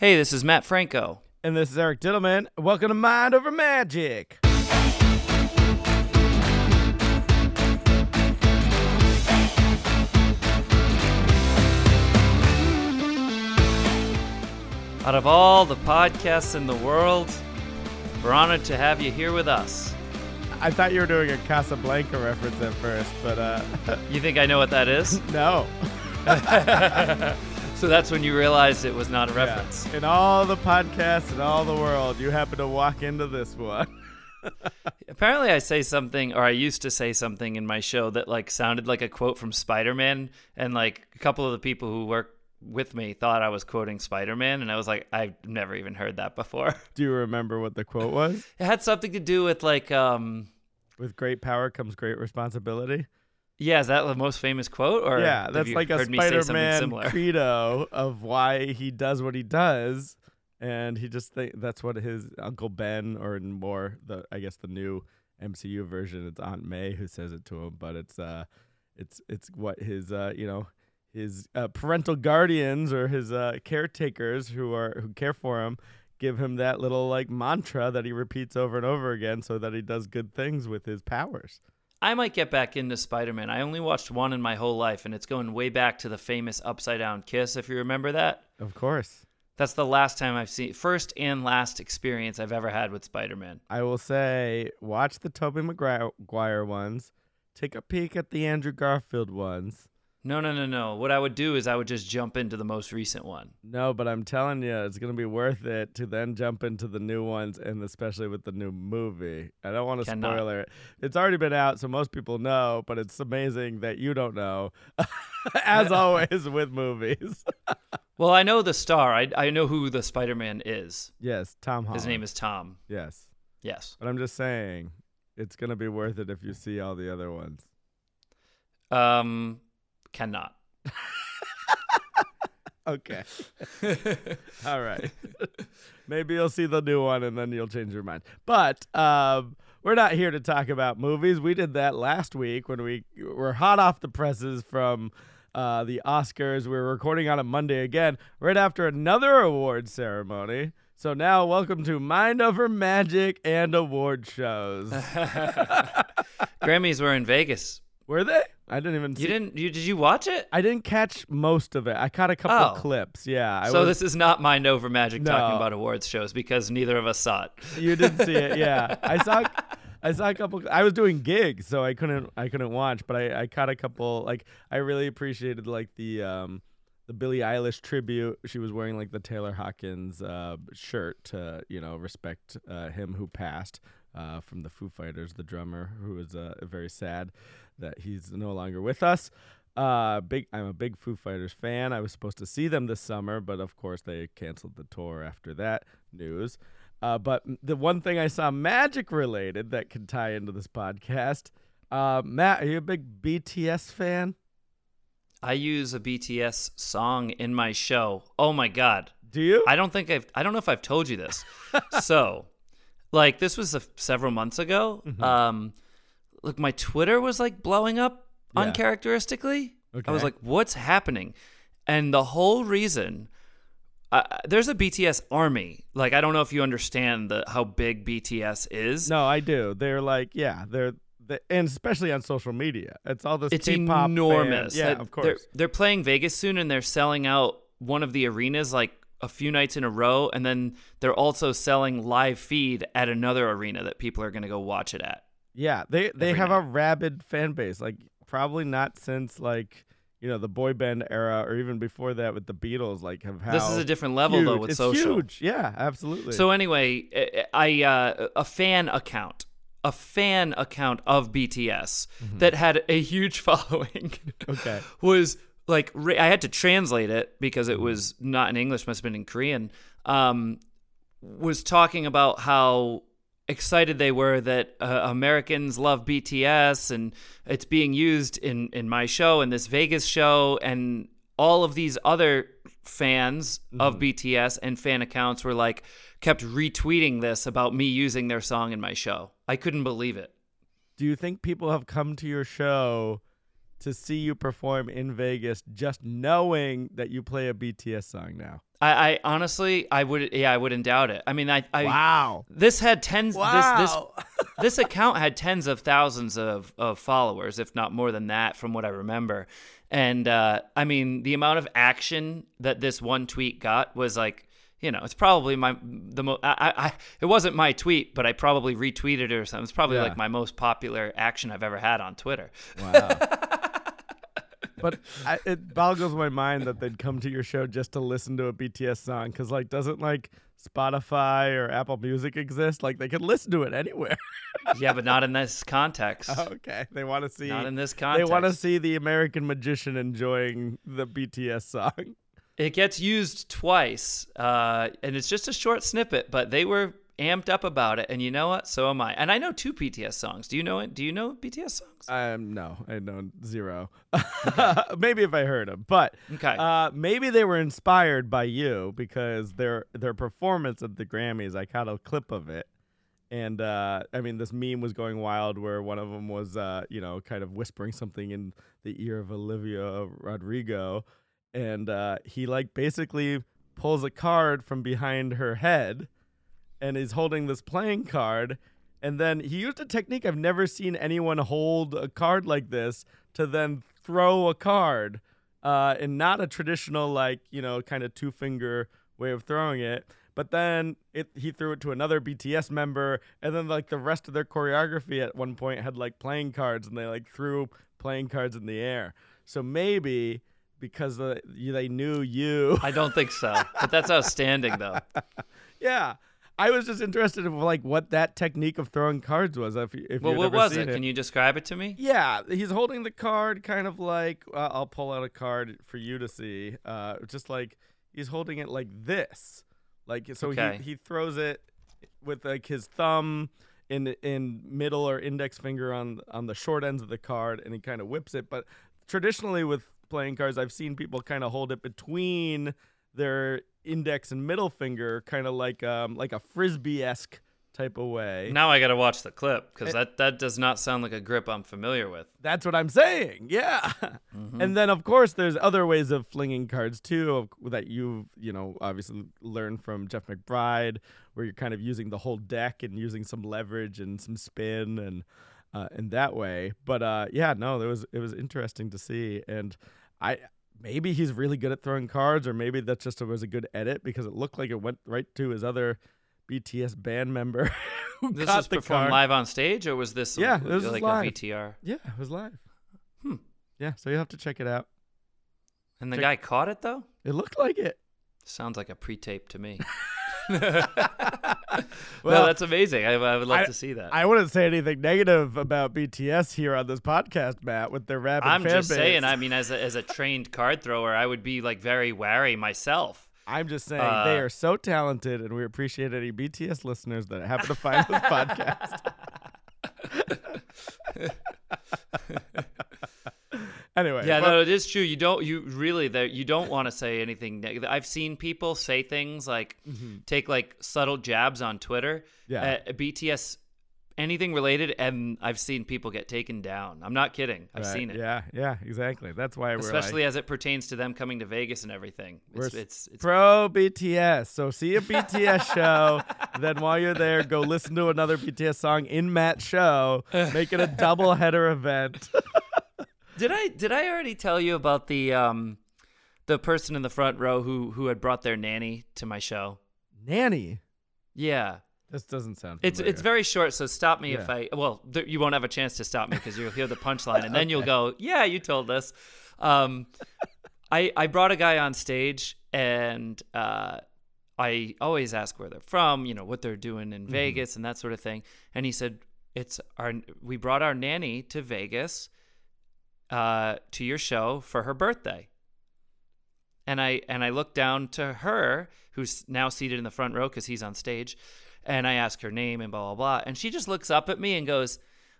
Hey, this is Matt Franco. And this is Eric Dittelman. Welcome to Mind Over Magic. Out of all the podcasts in the world, we're honored to have you here with us. I thought you were doing a Casablanca reference at first, but uh, You think I know what that is? no. so that's when you realized it was not a Yeah. reference. In all the podcasts in all the world, you happen to walk into this one. Apparently, I say something, or I used to say something in my show that like sounded like a quote from Spider Man, and like a couple of the people who work with me thought I was quoting Spider Man, and I was like, I've never even heard that before. Do you remember what the quote was? It had something to do with like, um, With great power comes great responsibility. Yeah, is that the most famous quote? Or yeah, that's like a heard me say something Spider-Man similar? credo of why he does what he does, and he just think that's what his Uncle Ben, or more the I guess the new MCU version, it's Aunt May who says it to him, but it's uh, it's it's what his uh, you know, his uh, parental guardians or his uh, caretakers who are who care for him give him that little like mantra that he repeats over and over again so that he does good things with his powers. I might get back into Spider Man. I only watched one in my whole life, and it's going way back to the famous Upside Down Kiss, if you remember that. Of course. That's the last time I've seen, first and last experience I've ever had with Spider Man. I will say, watch the Tobey Maguire ones. Take a peek at the Andrew Garfield ones. No, no, no, no. What I would do is I would just jump into the most recent one. No, but I'm telling you, it's gonna be worth it to then jump into the new ones, and especially with the new movie. I don't want to Cannot. spoil it. It's already been out, so most people know. But it's amazing that you don't know, as always with movies. Well, I know the star. I, I know who the Spider Man is. yes, Tom Holland. His name is Tom. yes, Yes. but I'm just saying, it's gonna be worth it if you see all the other ones. Um, cannot. Okay. All right. Maybe you'll see the new one and then you'll change your mind. But um, we're not here to talk about movies. We did that last week when we were hot off the presses from uh, the Oscars. We were recording on a Monday again, right after another award ceremony. So now, welcome to Mind Over Magic and award shows. Grammys were in Vegas. Were they? I didn't even. See- You didn't? You did you watch it? I didn't catch most of it. I caught a couple Oh. clips. Yeah. I so was, this is not Mind Over Magic talking about awards shows because neither of us saw it. You didn't see it, yeah. I saw, I saw a couple. I was doing gigs, so I couldn't, I couldn't watch. But I, I caught a couple. Like I really appreciated like the, um, the Billie Eilish tribute. She was wearing like the Taylor Hawkins uh, shirt to, you know, respect uh, him who passed uh, from the Foo Fighters, the drummer, who is uh, very sad that he's no longer with us. Uh, big. I'm a big Foo Fighters fan. I was supposed to see them this summer, but of course they canceled the tour after that news. Uh, but the one thing I saw magic related that could tie into this podcast. Uh, Matt, are you a big BTS fan? I use a BTS song in my show. Oh my god. Do you? I don't think I've I don't know if I've told you this. so, like this was a, several months ago. Mm-hmm. Um look my Twitter was like blowing up Yeah. uncharacteristically. I was like what's happening? And the whole reason uh, there's a BTS army. Like I don't know if you understand the how big BTS is. no, I do. They're like, yeah, they're, they and especially on social media. It's all this it's K-pop enormous. Yeah, That- of They're, course. they're playing Vegas soon, and they're selling out one of the arenas like a few nights in a row, and then they're also selling live feed at another arena that people are going to go watch it at. Yeah, they they have night. a rabid fan base. Like probably not since like you know the boy band era or even before that with the Beatles. Like have this is a different level though huge- with it's social. huge. Yeah, absolutely. So anyway, I uh, a fan account, a fan account of BTS Mm-hmm. that had a huge following. Okay. was like I had to translate it because it was not in English, must have been in Korean. Um, was talking about how excited they were that uh, Americans love BTS and it's being used in in my show and this Vegas show and all of these other fans of BTS and fan accounts were like kept retweeting this about me using their song in my show. I couldn't believe it. Do you think people have come to your show to see you perform in Vegas just knowing that you play a BTS song now? I, I honestly, I would, yeah, I wouldn't doubt it. I mean, I, I Wow. this had tens. Wow. This this this account had tens of thousands of of followers, if not more than that, from what I remember. And uh, I mean, the amount of action that this one tweet got was like, you know, it's probably my the most. I, I it wasn't my tweet, but I probably retweeted it or something. It's probably Yeah. like my most popular action I've ever had on Twitter. Wow. but I, it boggles my mind that they'd come to your show just to listen to a BTS song because, like, doesn't like Spotify or Apple Music exist? Like, they could listen to it anywhere. yeah, but not in this context. okay, they want to see. Not in this context. they want to see the American magician enjoying the BTS song. It gets used twice, uh, and it's just a short snippet, but they were amped up about it, and you know what? So am I. And I know two BTS songs. Do you know it? Do you know BTS songs? Um, no, I know zero. maybe if I heard them, but Okay. uh, maybe they were inspired by you because their their performance at the Grammys. I caught a clip of it, and uh, I mean, this meme was going wild where one of them was, uh, you know, kind of whispering something in the ear of Olivia Rodrigo, and uh, he like basically pulls a card from behind her head, and he's holding this playing card. And then he used a technique I've never seen anyone hold a card like this to then throw a card, uh, and not a traditional like you know kind of two finger way of throwing it. But then it he threw it to another BTS member, and then like the rest of their choreography at one point had like playing cards, and they like threw playing cards in the air. So maybe because the, they knew you, I don't think so, but that's outstanding, though. yeah. I was just interested in like what that technique of throwing cards was. If, if Well, what was seen it? Can you describe it to me? Yeah, he's holding the card, kind of like uh, I'll pull out a card for you to see. Uh, just like he's holding it like this, like so Okay. he he throws it with like his thumb in in middle or index finger on on the short ends of the card, and he kind of whips it. But traditionally with playing cards, I've seen people kind of hold it between their index and middle finger, kind of like um like a frisbee esque type of way. Now I got to watch the clip because that, that does not sound like a grip I'm familiar with. That's what I'm saying. Yeah. And then of course there's other ways of flinging cards too of, that you've, you know, obviously learned from Jeff McBride where you're kind of using the whole deck and using some leverage and some spin and uh in that way. But uh yeah, no, it was it was interesting to see and I maybe he's really good at throwing cards or maybe that just was a good edit because it looked like it went right to his other BTS band member who This was performed card. live on stage, or was this Yeah, this was like live. a VTR? Yeah, it was live. Hmm. Yeah, so you have to check it out. And the Check- guy caught it though. It looked like it. Sounds like a pre-tape to me. Well, no, that's amazing. I, I would love I- to see that. I wouldn't say anything negative about BTS here on this podcast, Matt, with their rabid I'm just base. saying. I mean, as a, as a trained card thrower, I would be like very wary myself. I'm just saying Uh, they are so talented, and we appreciate any BTS listeners that happen to find this podcast. anyway, Yeah, well, no, it is true. You don't. You really that you don't want to say anything negative. I've seen people say things like take like subtle jabs on Twitter. Yeah. Uh, BTS, anything related, and I've seen people get taken down. I'm not kidding. I've right, seen it. Yeah, yeah, exactly. That's why we're Especially like, as it pertains to them coming to Vegas and everything. It's it's, it's pro BTS. So see a BTS show. then while you're there, go listen to another BTS song in Matt's show. Make it a double header event. Did I did I already tell you about the um the person in the front row who who had brought their nanny to my show? Nanny. Yeah. This doesn't sound. It's familiar. it's very short, so stop me if I well, th- you won't have a chance to stop me because you'll hear the punchline and then you'll go, "Yeah, you told us." Um, I I brought a guy on stage and uh, I always ask where they're from, you know, what they're doing in Vegas and that sort of thing. And he said, "It's our we brought our nanny to Vegas uh, to your show for her birthday." And I and I look down to her, who's now seated in the front row because he's on stage, and I ask her name and blah blah blah, and she just looks up at me and goes,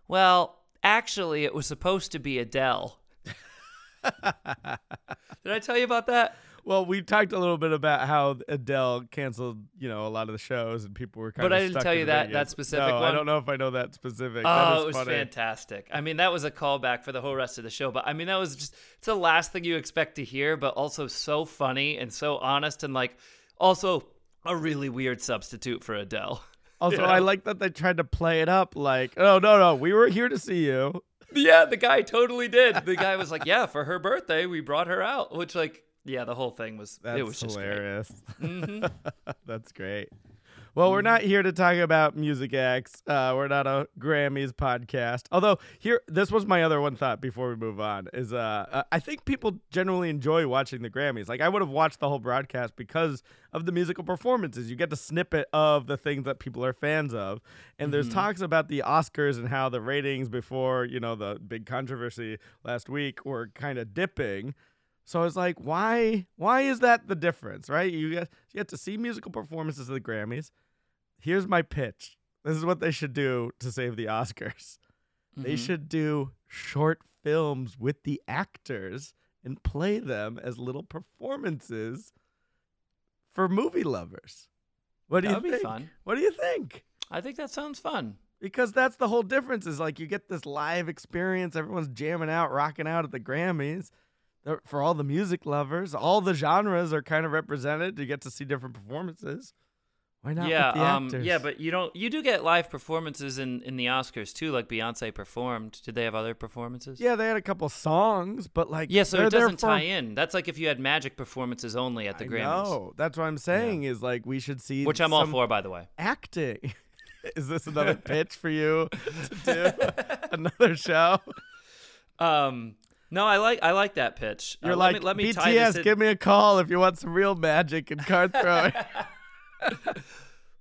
"Well, actually, it was supposed to be Adele." Did I tell you about that? Well, we talked a little bit about how Adele canceled, you know, a lot of the shows, and people were kind But of. But I didn't tell you that- Vegas. that specific no, I don't know if I know that specific. that Oh, is it was funny. fantastic. I mean, that was a callback for the whole rest of the show. But I mean, that was just it's the last thing you expect to hear, but also so funny and so honest and like also a really weird substitute for Adele. Also, you I like that they tried to play it up like, oh no, no, we were here to see you. yeah, the guy totally did. The guy was like, "Yeah, for her birthday, we brought her out," which like, yeah, the whole thing was That's it was hilarious. Mhm. That's great. Well, we're not here to talk about music acts. Uh, we're not a Grammys podcast. Although here, this was my other one thought before we move on. Is uh, uh, I think people generally enjoy watching the Grammys. Like I would have watched the whole broadcast because of the musical performances. You get a snippet of the things that people are fans of, and there's talks about the Oscars and how the ratings before you know the big controversy last week were kind of dipping. So I was like, why? Why is that the difference, right? You get you get to see musical performances of the Grammys. Here's my pitch. This is what they should do to save the Oscars. They Mhm. should do short films with the actors and play them as little performances for movie lovers. What do That would you be think? fun. What do you think? I think that sounds fun. Because that's the whole difference is like you get this live experience. Everyone's jamming out, rocking out at the Grammys. For all the music lovers, all the genres are kind of represented. You get to see different performances. Why not? yeah, with the um, actors? yeah, but you don't. You do get live performances in in the Oscars too. Like Beyonce performed. Did they have other performances? yeah, they had a couple songs, but like Yeah, so it doesn't for- tie in. That's like if you had magic performances only at the I Grammys, know. That's what I'm saying. Is like we should see which I'm all for, by the way. Acting. is this another pitch for you to do another show? Um, no, I like I like that pitch. Uh, You're let like me, let me BTS. Give me a call if you want some real magic and card throwing.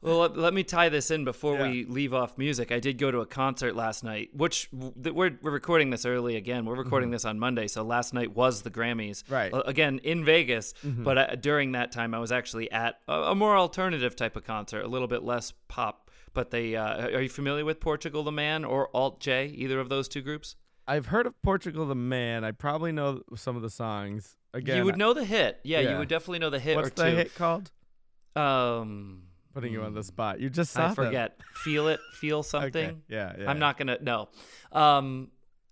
Well, let, let me tie this in before Yeah. we leave off music. I did go to a concert last night, which we're, we're recording this early again. We're recording this on Monday, so last night was the Grammys. Mm-hmm. Right. Mm-hmm. Uh, again, in Vegas, but uh, during that time, I was actually at a, a more alternative type of concert, a little bit less pop. But they, uh, are you familiar with Portugal the Man or Alt J, either of those two groups? I've heard of Portugal the Man. I probably know some of the songs. Again, you would know the hit. Yeah, Yeah. you would definitely know the hit what's or the two. hit called? Um, Putting you on the spot. You just I them. forget. Feel it, feel Okay. something. Yeah, yeah. I'm not gonna no. Um,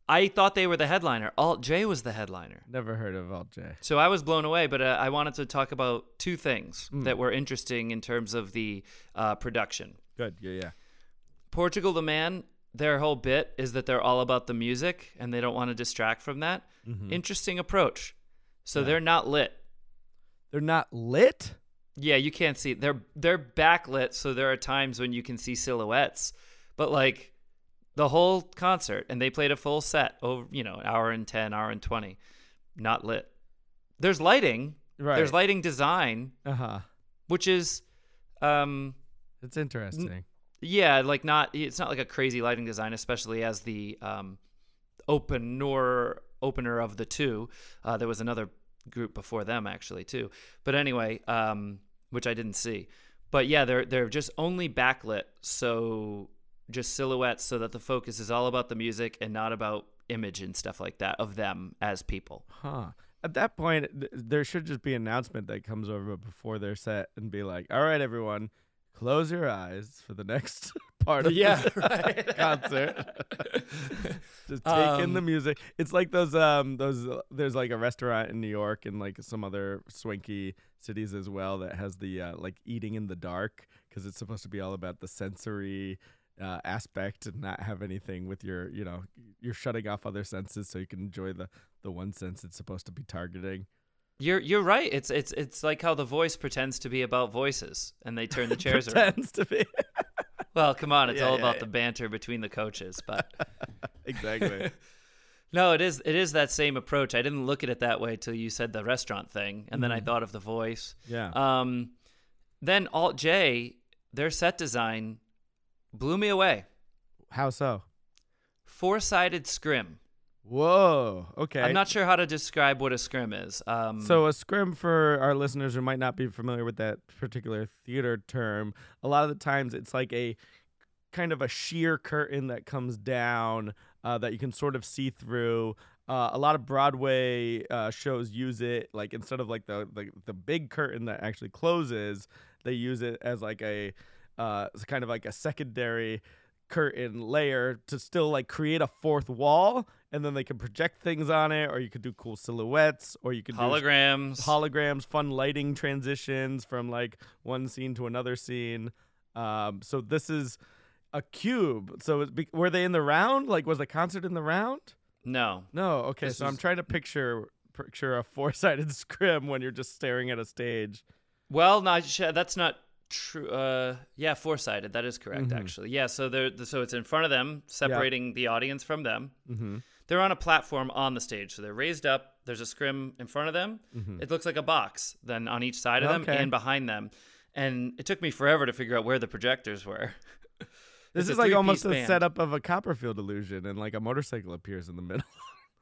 I thought they were the headliner. Alt J was the headliner, Never heard of Alt J. so I was blown away. But uh, I wanted to talk about two things Hmm. that were interesting in terms of the uh, production. Good. Yeah, yeah. Portugal the Man, their whole bit is that they're all about the music and they don't want to distract from that. Mm-hmm. Interesting approach. So they're not lit. They're not lit. Yeah, you can't see. They're they're backlit, so there are times when you can see silhouettes. But like the whole concert, and they played a full set over, you know, hour and ten, hour and twenty, not lit. There's lighting. Right. There's lighting design, Uh huh. which is, um, It's interesting. Yeah, like not. It's not like a crazy lighting design, especially as the um, opener opener of the two. Uh, there was another group before them actually too. But anyway, um, which I didn't see. But yeah, they're they're just only backlit, so just silhouettes, so that the focus is all about the music and not about image and stuff like that of them as people. Huh. At that point, th- there should just be an announcement that comes over before their set and be like, "All right, everyone, close your eyes for the next part of Yeah, the right. concert. just take in the Um, music. It's like those um those uh, there's like a restaurant in New York and like some other swanky cities as well that has the uh, like eating in the dark because it's supposed to be all about the sensory uh, aspect and not have anything with your you know you're shutting off other senses so you can enjoy the the one sense it's supposed to be targeting. You're you're right. It's it's it's like how the voice pretends to be about voices, and they turn the chairs around. Pretends to be Well, come on, it's Yeah, all yeah, about yeah. the banter between the coaches, but exactly. no, it is it is that same approach. I didn't look at it that way till you said the restaurant thing, and then I thought of the voice. Yeah. Um, then Alt J, their set design blew me away. How so? Four sided scrim. Whoa. Okay. I'm not sure how to describe what a scrim is. Um, So a scrim for our listeners who might not be familiar with that particular theater term, a lot of the times it's like a kind of a sheer curtain that comes down uh, that you can sort of see through. Uh, a lot of Broadway uh, shows use it like instead of like the, the the big curtain that actually closes, they use it as like a uh, it's kind of like a secondary curtain layer to still like create a fourth wall and then they can project things on it or you could do cool silhouettes or you could do Holograms. holograms, fun lighting transitions from like one scene to another scene. Um, so this is a cube. So be- were they in the round? Like was the concert in the round? no. No. Okay, This so I'm trying to picture picture a four-sided scrim when you're just staring at a stage. Well, not that's not true. Uh, yeah, four sided. That is correct, Mhm. actually. Yeah, so they're so it's in front of them, separating the audience from them. Mm-hmm. They're on a platform on the stage, so they're raised up. There's a scrim in front of them. Mhm. It looks like a box then on each side of them Okay. and behind them. And it took me forever to figure out where the projectors were. This is like almost three-piece a setup of a Copperfield illusion, and like a motorcycle appears in the middle.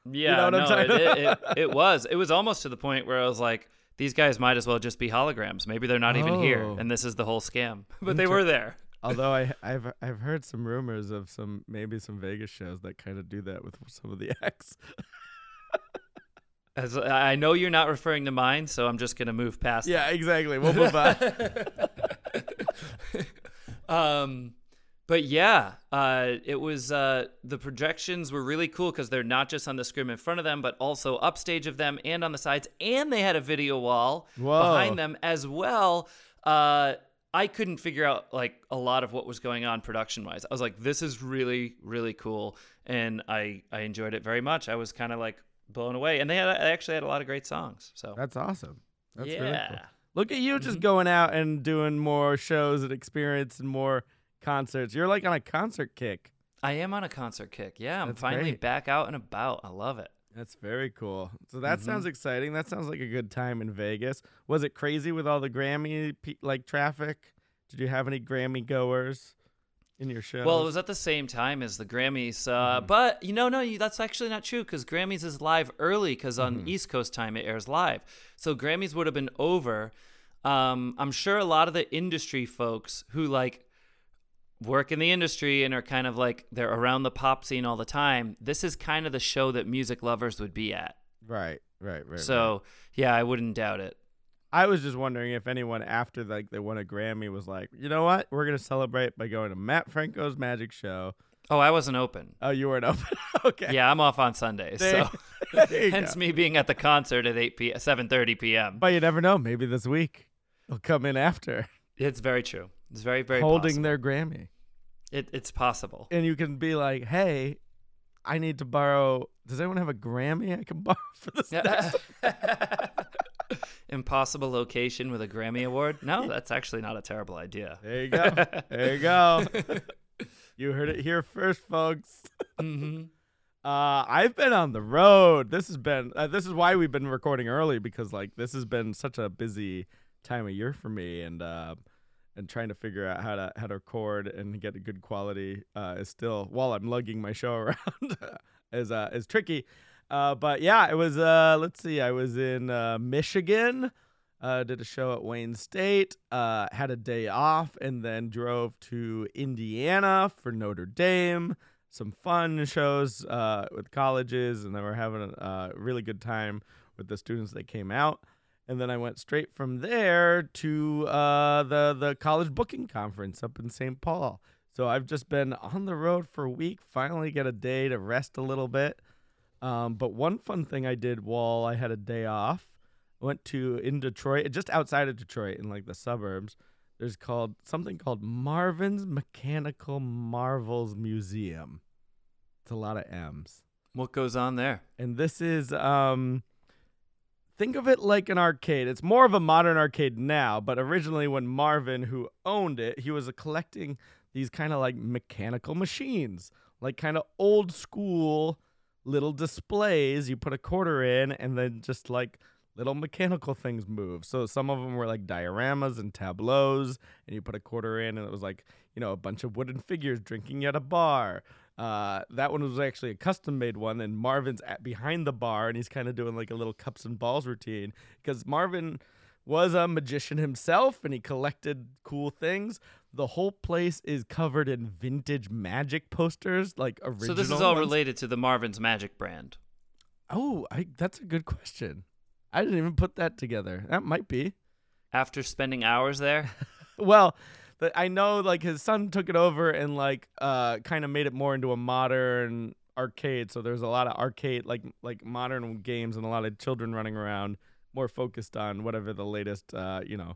Yeah, know what I'm no, it, it, it, it was. It was almost to the point where I was like, these guys might as well just be holograms. Maybe they're not even here, Oh. and this is the whole scam. But they were there. Although I, I've I've heard some rumors of some maybe some Vegas shows that kind of do that with some of the acts. As I know you're not referring to mine, so I'm just gonna move past. yeah, exactly. We'll move on. um, but yeah, uh, it was uh, the projections were really cool because they're not just on the screen in front of them, but also upstage of them and on the sides, and they had a video wall Whoa. behind them as well. Uh, I couldn't figure out like a lot of what was going on production wise. I was like, this is really really cool, and I I enjoyed it very much. I was kind of like blown away, and they had they actually had a lot of great songs. So That's awesome. That's yeah. really cool. Look at you just mm-hmm. going out and doing more shows and experience and more concerts. You're like on a concert kick. I am on a concert kick. Yeah, I'm That's finally great. back out and about. I love it. That's very cool. So that Mhm. sounds exciting. That sounds like a good time in Vegas. Was it crazy with all the Grammy like traffic? Did you have any Grammy goers in your show? Well, it was at the same time as the Grammys, uh, Mhm. but you know, no, you, that's actually not true because Grammys is live early because on Mhm. East Coast time it airs live. So Grammys would have been over. Um, I'm sure a lot of the industry folks who like work in the industry and are kind of like they're around the pop scene all the time. This is kind of the show that music lovers would be at. right, right, right. right. So yeah, I wouldn't doubt it. I was just wondering if anyone after like they won a Grammy was like, you know what, we're gonna celebrate by going to Matt Franco's magic show. Oh, I wasn't open. Oh, you weren't open. okay. Yeah, I'm off on Sundays, There- so there hence go. me being at the concert at 8 p. 7:30 p.m. But you never know. Maybe this week they'll come in after It's very true. It's very very holding possible. their Grammy, It, it's possible. and you can be like, hey, I need to borrow. Does anyone have a Grammy I can borrow for this? next Impossible location with a Grammy award? No, that's actually not a terrible idea. There you go. There you go. you heard it here first, folks. hmm Uh, I've been on the road. This has been. Uh, this is why we've been recording early because like this has been such a busy time of year for me, and uh, and trying to figure out how to how to record and get a good quality uh, is still while I'm lugging my show around is uh is tricky. Uh, but yeah, it was. Uh, let's see. I was in uh, Michigan. Uh, did a show at Wayne State. Had a day off, and then drove to Indiana for Notre Dame some fun shows with colleges, and then we're having a really good time with the students that came out. And then I went straight from there to uh, the the college booking conference up in St. Paul. So I've just been on the road for a week. Finally, get a day to rest a little bit. Um, but one fun thing I did while I had a day off, went to in Detroit, just outside of Detroit, in like the suburbs. There's called something called Marvin's Mechanical Marvels Museum. It's a lot of M's. What goes on there? And this is um think of it like an arcade. It's more of a modern arcade now, but originally when Marvin who owned it, he was collecting these kind of like mechanical machines, like kind of old school little displays. You put a quarter in and then just like little mechanical things move. So some of them were like dioramas and tableaus, and you put a quarter in, and it was like you know a bunch of wooden figures drinking at a bar. Uh, that one was actually a custom made one, and Marvin's at behind the bar, and he's kind of doing like a little cups and balls routine because Marvin was a magician himself, and he collected cool things. The whole place is covered in vintage magic posters, like original. So this is all ones. related to the Marvin's Magic brand. Oh, I that's a good question. I didn't even put that together. That might be. After spending hours there, Well, the, I know like his son took it over and like uh kind of made it more into a modern arcade. So there's a lot of arcade like like modern games and a lot of children running around more focused on whatever the latest uh you know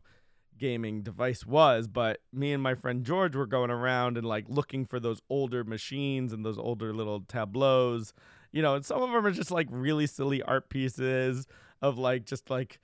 gaming device was but me and my friend George were going around and like looking for those older machines and those older little tableaus you know and some of them are just like really silly art pieces of like just like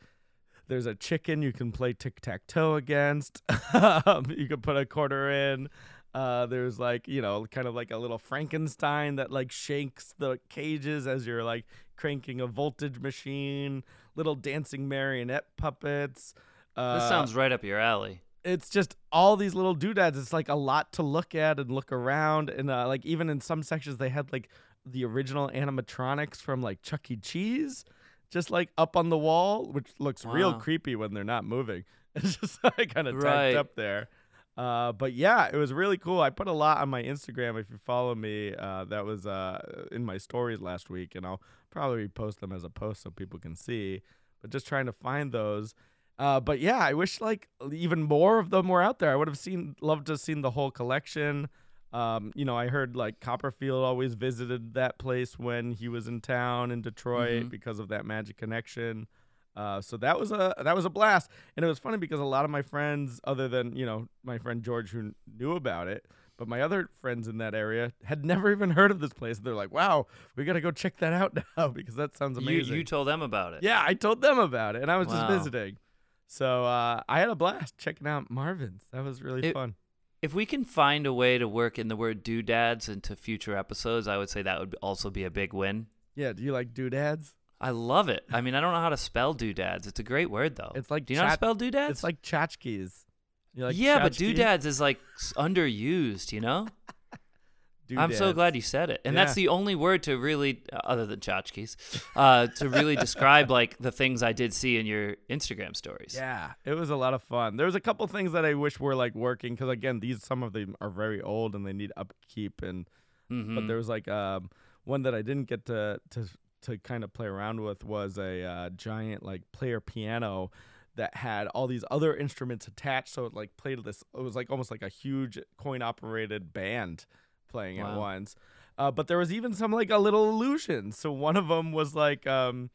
there's a chicken you can play tic tac toe against. um, you can put a quarter in. Uh, there's like you know kind of like a little Frankenstein that like shakes the cages as you're like cranking a voltage machine. Little dancing marionette puppets. Uh, this sounds right up your alley. it's just all these little doodads. It's like a lot to look at and look around, and uh, like even in some sections they had like the original animatronics from like Chuck E. Cheese, just like up on the wall, which looks real creepy when they're not moving. It's just like kind of Right. up there. Uh, but yeah, it was really cool. I put a lot on my Instagram. If you follow me, uh, that was uh, in my stories last week, and I'll probably post them as a post so people can see. But just trying to find those. Uh, but yeah, I wish like even more of them were out there. I would have seen, loved to have seen the whole collection. Um, you know, I heard like Copperfield always visited that place when he was in town in Detroit Mhm. because of that magic connection. Uh, so that was a that was a blast, and it was funny because a lot of my friends, other than you know my friend George who knew about it, but my other friends in that area had never even heard of this place. They're like, "Wow, we gotta go check that out now because that sounds You, amazing." you told them about it. Yeah, I told them about it, and I was Wow. just visiting. So uh, I had a blast checking out Marvin's. That was really It- fun. If we can find a way to work in the word doodads into future episodes, I would say that would also be a big win. Yeah, do you like doodads? I love it. I mean, I don't know how to spell doodads. It's a great word, though. It's like Do you know how to spell doodads? It's like tchotchkes. Like yeah, but doodads is like underused, you know? I'm so glad you said it. And that's the only word to really, uh, other than tchotchkes, uh, to really describe like the things I did see in your Instagram stories. Yeah, it was a lot of fun. There was a couple things that I wish were like working because again, these some of them are very old and they need upkeep. And Mhm. but there was like um one that I didn't get to to to kind of play around with was a uh, giant like player piano that had all these other instruments attached. So it like played this. It was like almost like a huge coin operated band playing at once. Uh, but there was even some like a little illusion. So one of them was like um,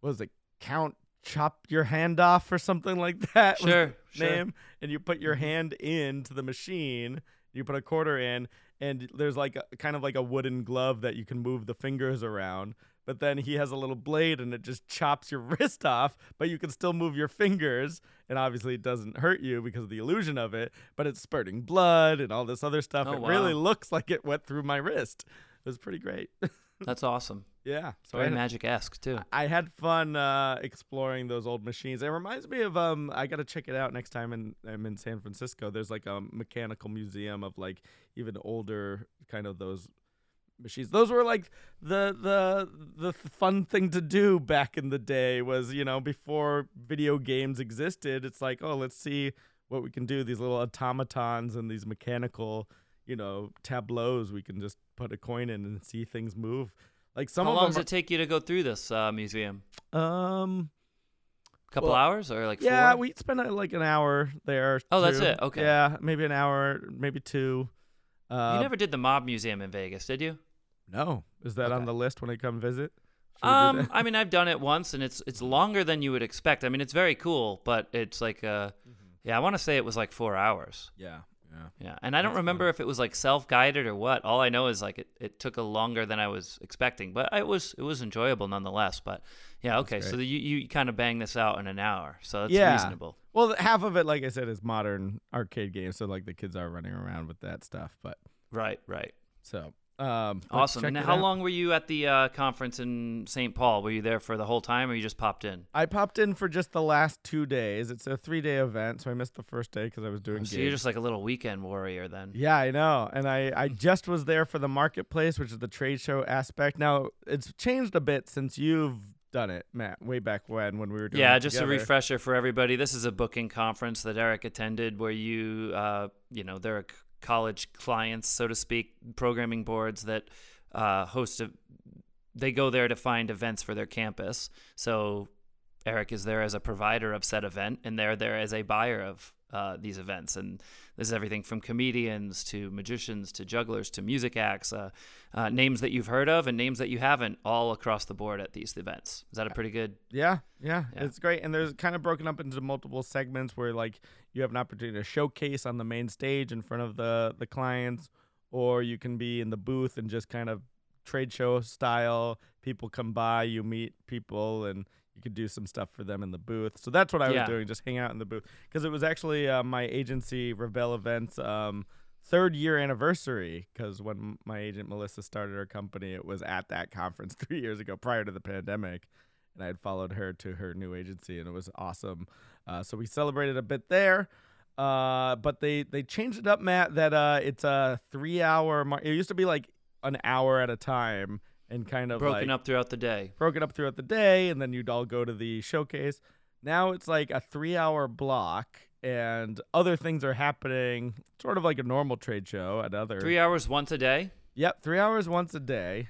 what was it count chop your hand off or something like that. Sure, sure. name, and you put your Mhm. hand into the machine. You put a quarter in, and there's like a kind of like a wooden glove that you can move the fingers around. But then he has a little blade, and it just chops your wrist off. But you can still move your fingers, and obviously it doesn't hurt you because of the illusion of it. But it's spurting blood and all this other stuff. Oh, it really looks like it went through my wrist. It was pretty great. That's awesome. yeah. So Very magic esque, too. I had fun uh, exploring those old machines. It reminds me of um. I gotta check it out next time in, I'm in San Francisco. There's like a mechanical museum of like even older kind of those machines. Those were like the the the fun thing to do back in the day. Was you know before video games existed. It's like oh let's see what we can do. These little automatons and these mechanical you know tableaus. We can just put a coin in and see things move. Like some How of long them. does it take you to go through this uh, museum? Um. A couple Well, hours or like Yeah, four? we spent uh, like an hour there. Oh, that's it? Okay. Yeah, maybe an hour, maybe two. Uh, you never did the Mob Museum in Vegas, did you? No, is that on the list when I come visit? Should Um. I mean, I've done it once, and it's it's longer than you would expect. I mean, it's very cool, but it's like uh, Mm-hmm. yeah, I want to say it was like four hours. yeah, yeah. Yeah, and I don't That's remember fun. if it was like self guided or what. All I know is like it, it took a longer than I was expecting, but it was it was enjoyable nonetheless. But yeah, okay, so great. you you kind of bang this out in an hour, so that's Yeah. reasonable. Well, half of it, like I said, is modern arcade games, so like the kids are running around with that stuff. But Right, right, so um, awesome. how out. long were you at the uh, conference in St. Paul? Were you there for the whole time, or you just popped in? I popped in for just the last two days. It's a three day event, so I missed the first day because I was doing. Oh, So you're just like a little weekend warrior then. Yeah, I know. And I, I just was there for the marketplace, which is the trade show aspect. Now, it's changed a bit since you've done it, Matt, way back when when we were doing Yeah, just together. a refresher for everybody. This is a booking conference that Eric attended, where you, uh, you know, there are college clients, so to speak, programming boards that uh, host a they go there to find events for their campus. So Eric is there as a provider of said event, and they're there as a buyer of uh, these events. And this is everything from comedians to magicians to jugglers to music acts, uh, uh, names that you've heard of and names that you haven't, all across the board at these events. Is that a pretty good? Yeah, yeah, Yeah. it's great. And there's kind of broken up into multiple segments where like you have an opportunity to showcase on the main stage in front of the the clients, or you can be in the booth and just kind of trade show style. People come by, you meet people, and you could do some stuff for them in the booth. So that's what I was doing, just hang out in the booth because it was actually uh, my agency Rebel Events. Um, Third year anniversary because when my agent Melissa started her company, it was at that conference three years ago prior to the pandemic and I had followed her to her new agency, and it was awesome. Uh, so we celebrated a bit there, uh, but they they changed it up, Matt. That uh, it's a three hour. Mar- it used to be like an hour at a time, and kind of Broken like, up throughout the day. broken up throughout the day, and then you'd all go to the showcase. Now it's like a three hour block, and other things are happening, sort of like a normal trade show at other. Three hours once a day. Yep, three hours once a day.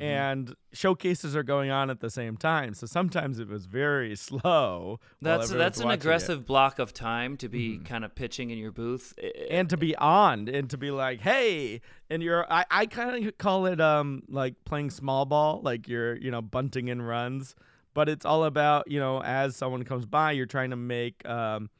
And showcases are going on at the same time, so sometimes it was very slow. That's that's an watching it. Mm-hmm. aggressive block of time to be kind of pitching in your booth. And to be on and to be like, hey, and you're I, I kind of call it um like playing small ball, like you're you know bunting in runs, but it's all about you know as someone comes by, you're trying to make um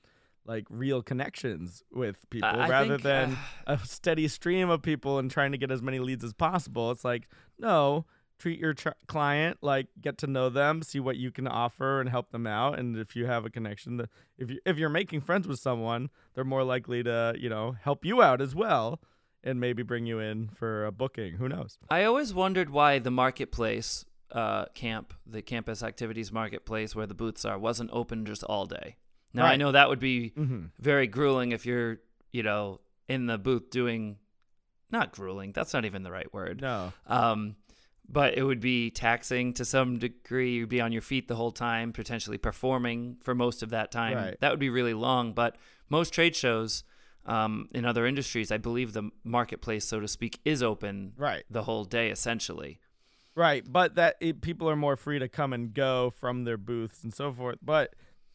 like real connections with people I rather think, than a steady stream of people and trying to get as many leads as possible. It's like no. Treat your tr- client like get to know them, see what you can offer, and help them out. And if you have a connection, the, if you if you're making friends with someone, they're more likely to you know help you out as well, and maybe bring you in for a booking. Who knows? I always wondered why the marketplace uh, camp, the campus activities marketplace where the booths are, wasn't open just all day. Now I know that would be Mm-hmm. very grueling if you're, you know, in the booth doing, not grueling. That's not even the right word. No, Um, but it would be taxing to some degree. You'd be on your feet the whole time, potentially performing for most of that time. Right. That would be really long. But most trade shows um, in other industries, I believe the marketplace, so to speak, is open right, the whole day essentially. right. But that it, people are more free to come and go from their booths and so forth. But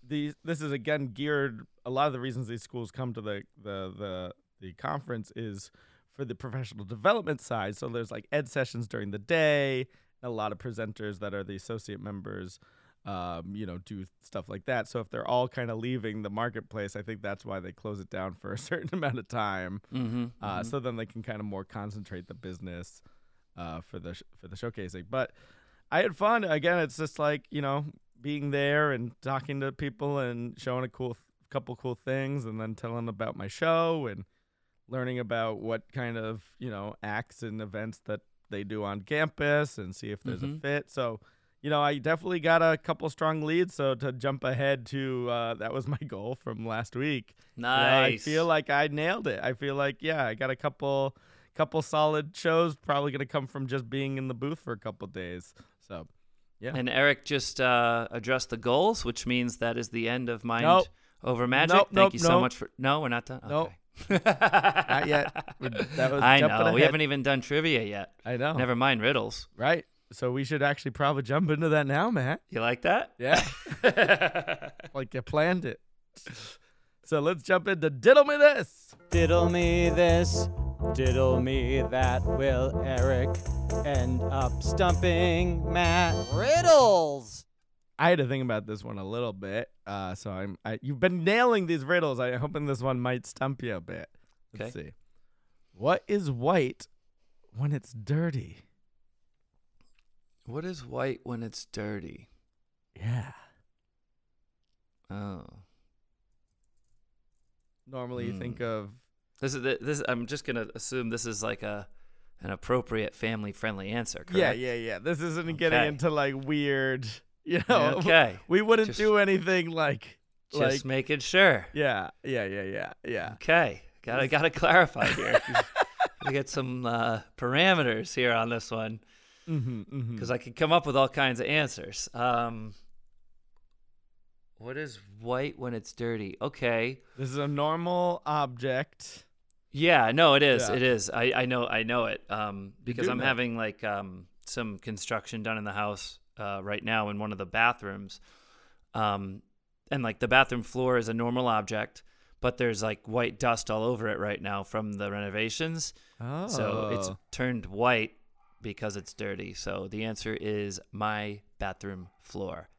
these this is again geared. A lot of the reasons these schools come to the the the the conference is for the professional development side. So there's like ed sessions during the day, and a lot of presenters that are the associate members. Um, you know, do stuff like that. So if they're all kind of leaving the marketplace, I think that's why they close it down for a certain amount of time. Mm-hmm. uh, so then they can kind of more concentrate the business uh, for the sh- for the showcasing. But I had fun. Again, it's just like you know being there and talking to people and showing a cool couple cool things, and then telling about my show and learning about what kind of you know acts and events that they do on campus and see if there's Mhm. a fit. So. You know, I definitely got a couple strong leads. So to jump ahead to uh, that was my goal from last week. You know, I feel like I nailed it. I feel like yeah, I got a couple couple solid shows probably going to come from just being in the booth for a couple days. So, yeah. and Eric just uh, addressed the goals, which means that is the end of Mind Nope. Over Magic. Nope, Thank nope, you so nope. much for. No, we're not done. Nope. Okay. Not yet. We're- that was I jumping know. We haven't even done trivia yet. I know. Never mind riddles. Right. So we should actually probably jump into that now, Matt. You like that? Yeah. like you planned it. So let's jump into diddle me this. Diddle me this, diddle me that. Will Eric end up stumping Matt? Riddles! I had to think about this one a little bit. Uh, so I'm. I, you've been nailing these riddles. I'm hoping this one might stump you a bit. Let's see. What is white when it's dirty? What is white when it's dirty? Yeah. Oh. Normally you Hmm. think of This is this. I'm just gonna assume this is like a an appropriate family friendly answer. Correct? yeah, yeah, yeah. This isn't getting into like weird. You know, Okay. we wouldn't Just- do anything like Just like making sure. yeah, yeah, yeah, yeah, yeah. Okay. Gotta gotta clarify here. we get some uh, parameters here on this one Mm-hmm, mm-hmm. because I could come up with all kinds of answers. Um, what is white when it's dirty? Okay. This is a normal object. Yeah, no, it is. Yeah. It is. I, I know I know it. Um, because I'm having like um some construction done in the house uh, right now in one of the bathrooms, um, and like the bathroom floor is a normal object, but there's like white dust all over it right now from the renovations. Oh. So it's turned white because it's dirty. So the answer is my bathroom floor.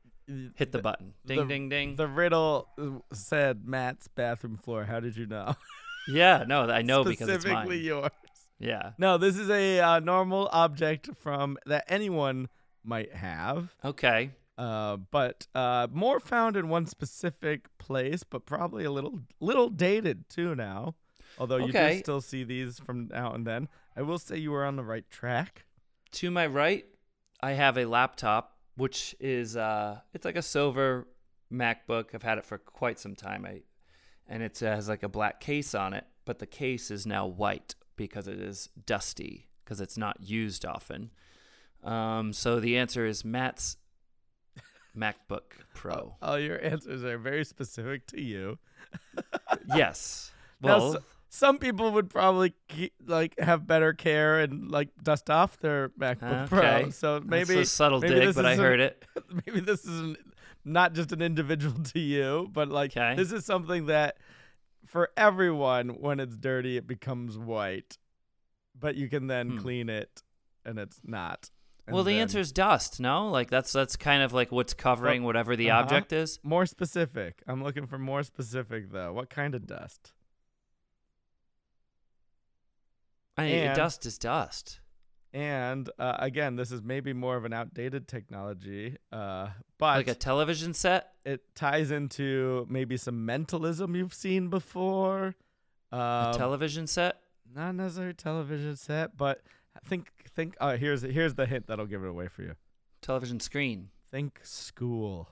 Hit the button. Ding, the- ding, ding. The riddle said Matt's bathroom floor. How did you know? yeah, no, I know because it's Specifically yours. Yeah. No, this is a uh, normal object from that anyone might have, Okay. uh, but uh, more found in one specific place, but probably a little little dated too now. Although you do still see these from now and then. I will say you were on the right track. To my right, I have a laptop, which is uh, it's like a silver MacBook. I've had it for quite some time. I, and it has like a black case on it, but the case is now white because it is dusty because it's not used often. Um, so the answer is Matt's MacBook Pro. All your answers are very specific to you. yes. Now, Well, some people would probably keep, like have better care and like dust off their MacBook Pro. Okay. So maybe subtle maybe dig, but I heard it. maybe this is not just an individual to you, but like 'Kay. this is something that for everyone, when it's dirty, it becomes white, but you can then Hmm. clean it, and it's not. And Well, the then- answer is dust. No, like that's that's kind of like what's covering whatever the uh-huh. object is. more specific. I'm looking for more specific though. What kind of dust? I mean, And- dust is dust. And uh, again, this is maybe more of an outdated technology, uh, but Like a television set. it ties into maybe some mentalism you've seen before. A Um, television set. not necessarily television set, but think think. Uh, here's here's the hint that'll give it away for you. Television screen. Think school.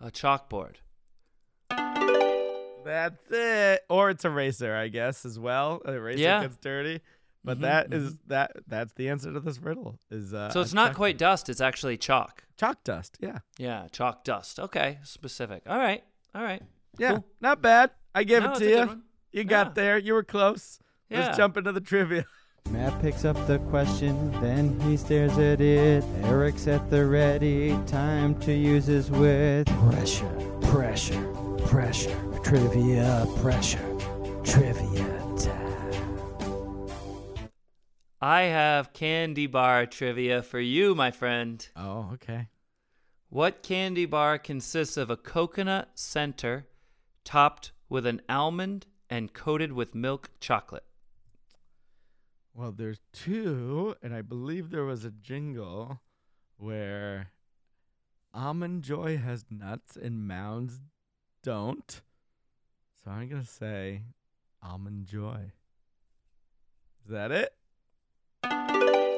A chalkboard. That's it. Or it's eraser, I guess, as well. Eraser Yeah. gets dirty. But Mhm, that is that that's the answer to this riddle. Is uh, So it's not quite dust. It's actually chalk. chalk dust. Yeah, Yeah, chalk dust. Okay, specific. All right, all right. yeah, Cool. not bad. I gave No, it to you. You got Yeah. there. You were close. Yeah. Let's jump into the trivia. Matt picks up the question, then he stares at it. Eric's at the ready, time to use his wit. Pressure, pressure, pressure, trivia, pressure, trivia I have candy bar trivia for you, my friend. Oh, okay. What candy bar consists of a coconut center topped with an almond and coated with milk chocolate? Well, there's two, and I believe there was a jingle where Almond Joy has nuts and Mounds don't. So I'm gonna say Almond Joy. Is that it?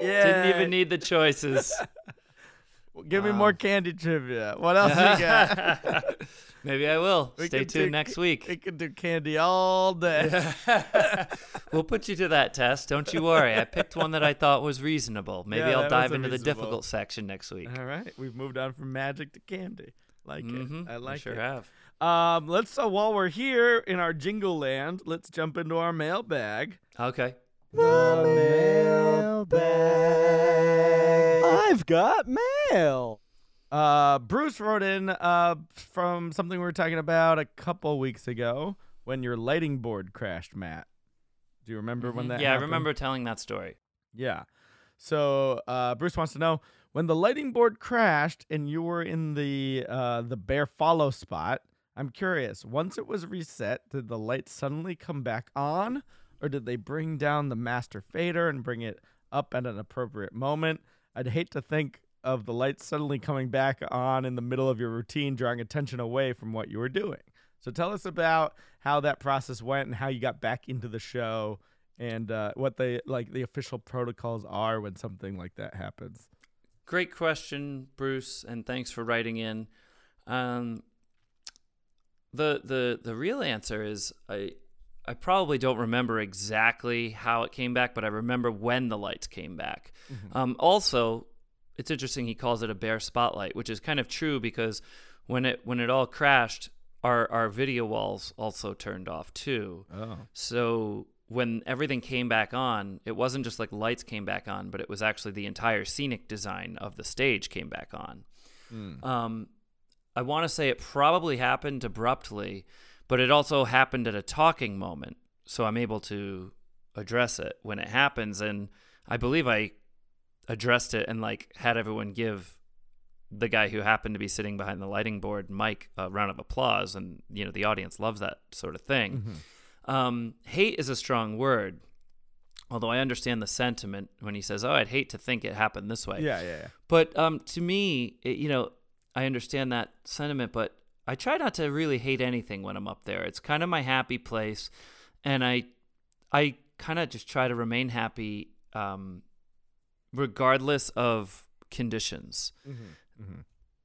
Yeah. Didn't even need the choices. Give me more candy trivia. What else do you got? Maybe I will. We Stay tuned do- next week. We could do candy all day. we'll put you to that test. Don't you worry. I picked one that I thought was reasonable. Maybe Yeah, I'll dive into the difficult section next week. All right, we've moved on from magic to candy. Like Mhm, it. I we like sure it. have. Um, let's uh, while we're here in our jingle land, let's jump into our mailbag. Okay. The mailbag. I've got mail. Uh, Bruce wrote in uh from something we were talking about a couple weeks ago when your lighting board crashed, Matt. Do you remember when Mhm. that? yeah, I remember telling that story. Yeah. So uh, Bruce wants to know when the lighting board crashed and you were in the uh, the bare follow spot. I'm curious. Once it was reset, did the light suddenly come back on, or did they bring down the master fader and bring it up at an appropriate moment? I'd hate to think of the lights suddenly coming back on in the middle of your routine, drawing attention away from what you were doing. So tell us about how that process went and how you got back into the show and uh, what they like the official protocols are when something like that happens. Great question, Bruce, and thanks for writing in. Um, the the the real answer is I I probably don't remember exactly how it came back, but I remember when the lights came back. Um, also, it's interesting he calls it a bare spotlight, which is kind of true because when it when it all crashed, our our video walls also turned off too. Oh, So when everything came back on, it wasn't just like lights came back on, but it was actually the entire scenic design of the stage came back on. Um, I want to say it probably happened abruptly, but it also happened at a talking moment. So I'm able to address it when it happens. And I believe I addressed it and like had everyone give the guy who happened to be sitting behind the lighting board, Mike, a round of applause. And, you know, the audience loves that sort of thing. Um, hate is a strong word. Although I understand the sentiment when he says, "Oh, I'd hate to think it happened this way." Yeah, yeah, yeah. But um, to me, it, you know, I understand that sentiment, but I try not to really hate anything when I'm up there. It's kind of my happy place, and I, I kind of just try to remain happy, um, regardless of conditions.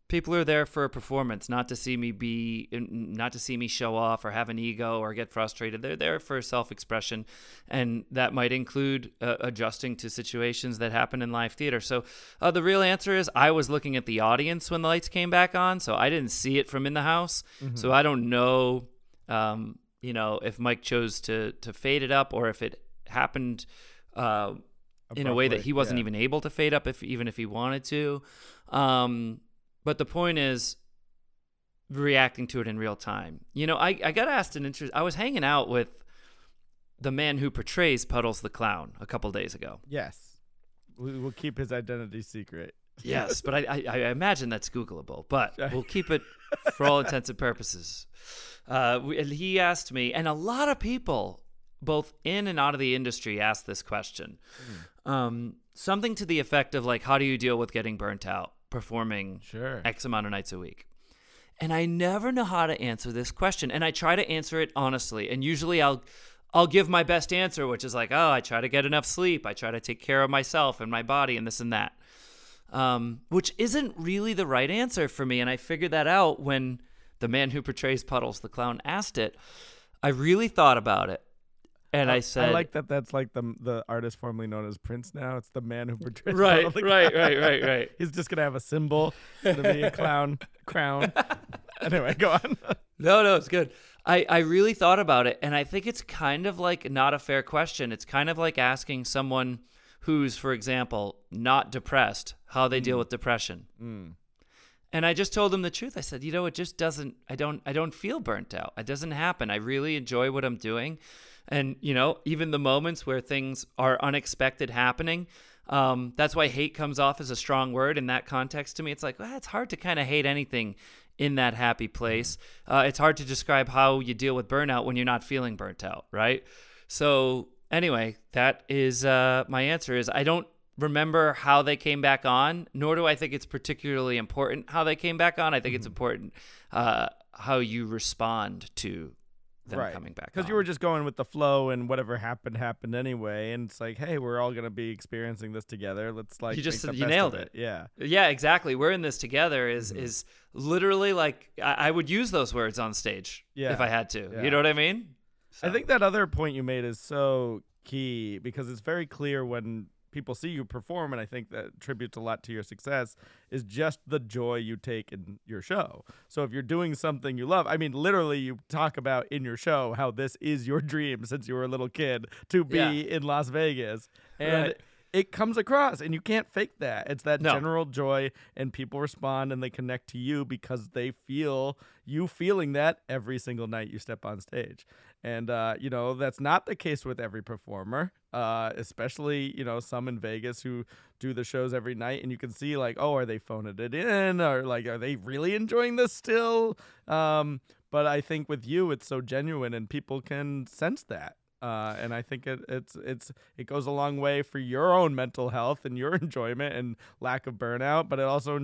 People are there for a performance, not to see me be, not to see me show off or have an ego or get frustrated. They're there for self-expression, and that might include uh, adjusting to situations that happen in live theater. So, uh, the real answer is, I was looking at the audience when the lights came back on, so I didn't see it from in the house. So I don't know, um, you know, if Mike chose to to fade it up or if it happened. Uh, in a way that he wasn't yeah. even able to fade up if even if he wanted to. Um, but the point is reacting to it in real time. You know, I, I got asked an interest. I was hanging out with the man who portrays Puddles the Clown a couple days ago. Yes. We will keep his identity secret. Yes, but I, I, I imagine that's Googleable, but we'll keep it for all intents and purposes. Uh, we, and he asked me, and a lot of people, both in and out of the industry, asked this question. Um, something to the effect of like, how do you deal with getting burnt out performing Sure. X amount of nights a week? And I never know how to answer this question, and I try to answer it honestly. And usually, I'll I'll give my best answer, which is like, oh, I try to get enough sleep, I try to take care of myself and my body, and this and that um, which isn't really the right answer for me. And I figured that out when the man who portrays Puddles the clown asked it. I really thought about it, and I, said, I like that. That's like the the artist formerly known as Prince. Now it's the man who portrays. Right, the right, right, right, right. He's just gonna have a symbol. It's gonna be a clown crown. anyway, go on. No, no, it's good. I, I really thought about it, and I think it's kind of like not a fair question. It's kind of like asking someone who's, for example, not depressed how they deal mm. with depression. Mm. And I just told them the truth. I said, you know, it just doesn't. I don't. I don't feel burnt out. It doesn't happen. I really enjoy what I'm doing, and you know, even the moments where things are unexpected happening. Um, that's why hate comes off as a strong word in that context to me. It's like well, it's hard to kind of hate anything in that happy place. Uh, it's hard to describe how you deal with burnout when you're not feeling burnt out, right? So anyway, that is uh, my answer. Is I don't remember how they came back on, nor do I think it's particularly important how they came back on. I think it's important uh, how you respond to them right. coming back. Because you were just going with the flow, and whatever happened happened anyway. And it's like, hey, we're all gonna be experiencing this together. Let's like You just you nailed of it. Yeah. Yeah, exactly. We're in this together. Is Mm-hmm. is literally like I, I would use those words on stage Yeah. if I had to. Yeah. You know what I mean? I think that other point you made is so key because it's very clear when people see you perform, and I think that attributes a lot to your success, is just the joy you take in your show. So if you're doing something you love, I mean, literally, you talk about in your show how this is your dream since you were a little kid to be Yeah. in Las Vegas. And Right. it comes across and you can't fake that. It's that No. general joy and people respond and they connect to you because they feel you feeling that every single night you step on stage. And uh, you know, that's not the case with every performer. Uh, especially, you know, some in Vegas who do the shows every night and you can see like, oh, are they phoning it in or like are they really enjoying this still? Um, but I think with you it's so genuine and people can sense that uh, and I think it, it's it's it goes a long way for your own mental health and your enjoyment and lack of burnout. But it also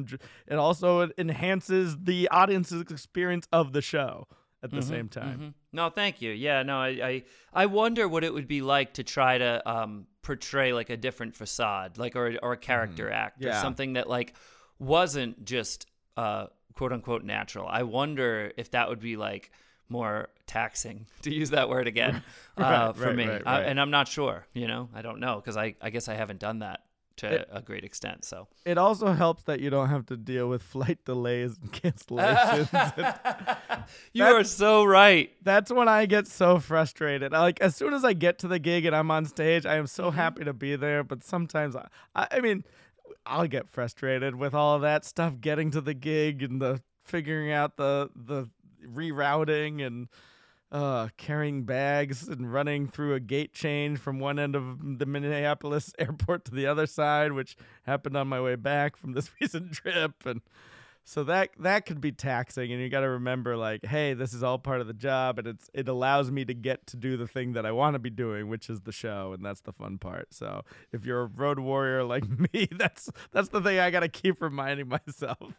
it also enhances the audience's experience of the show at the same time. Mhm. No, thank you. Yeah, no, I, I I wonder what it would be like to try to um, portray like a different facade, like or or a character act or Mm-hmm. Yeah. something that like wasn't just uh, quote unquote natural. I wonder if that would be like more taxing to use that word again uh, Right, for right, me. right, I- and I'm not sure. You know, I don't know because I I guess I haven't done that to It- a great extent. So It also helps that you don't have to deal with flight delays and cancellations. you are so right. That's when I get so frustrated. I- Like as soon as I get to the gig and I'm on stage, I am so Mm-hmm. happy to be there. But sometimes, I, I, I mean, I'll get frustrated with all of that stuff, getting to the gig and the figuring out the the rerouting and uh, carrying bags and running through a gate change from one end of the Minneapolis airport to the other side, which happened on my way back from this recent trip and. So that that could be taxing, and you got to remember, like, hey, this is all part of the job, and it's it allows me to get to do the thing that I want to be doing, which is the show, and that's the fun part. So if you're a road warrior like me, that's that's the thing I got to keep reminding myself.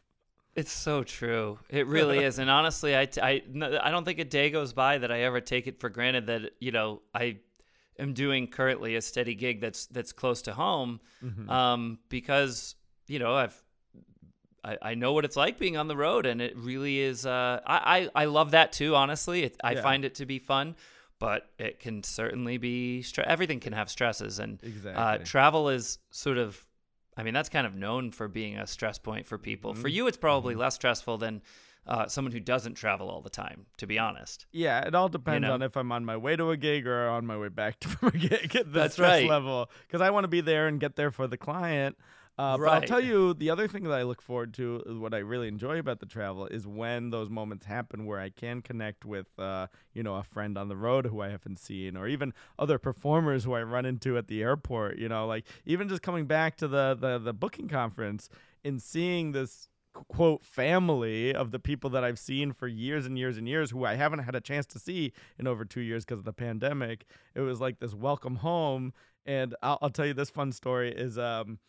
It's so true. It really is. And honestly, I, I, I don't think a day goes by that I ever take it for granted that, you know, I am doing currently a steady gig that's, that's close to home. Mm-hmm. Um, because, you know, I've, I, I know what it's like being on the road and it really is, uh, I, I, I love that too, honestly. It, I Yeah. find it to be fun, but it can certainly be, stre- everything can have stresses and, uh, travel is sort of I mean, that's kind of known for being a stress point for people. For Mhm. you, it's probably less stressful than uh, someone who doesn't travel all the time, to be honest. Yeah, it all depends know? on if I'm on my way to a gig or on my way back from a gig. The That's stress right. level because I want to be there and get there for the client. Uh, But I'll tell you the other thing that I look forward to, uh, what I really enjoy about the travel, is when those moments happen where I can connect with, uh, you know, a friend on the road who I haven't seen, or even other performers who I run into at the airport. You know, like even just coming back to the the, the booking conference and seeing this quote family of the people that I've seen for years and years and years who I haven't had a chance to see in over two years because of the pandemic. It was like this welcome home. And I'll, I'll tell you this fun story is um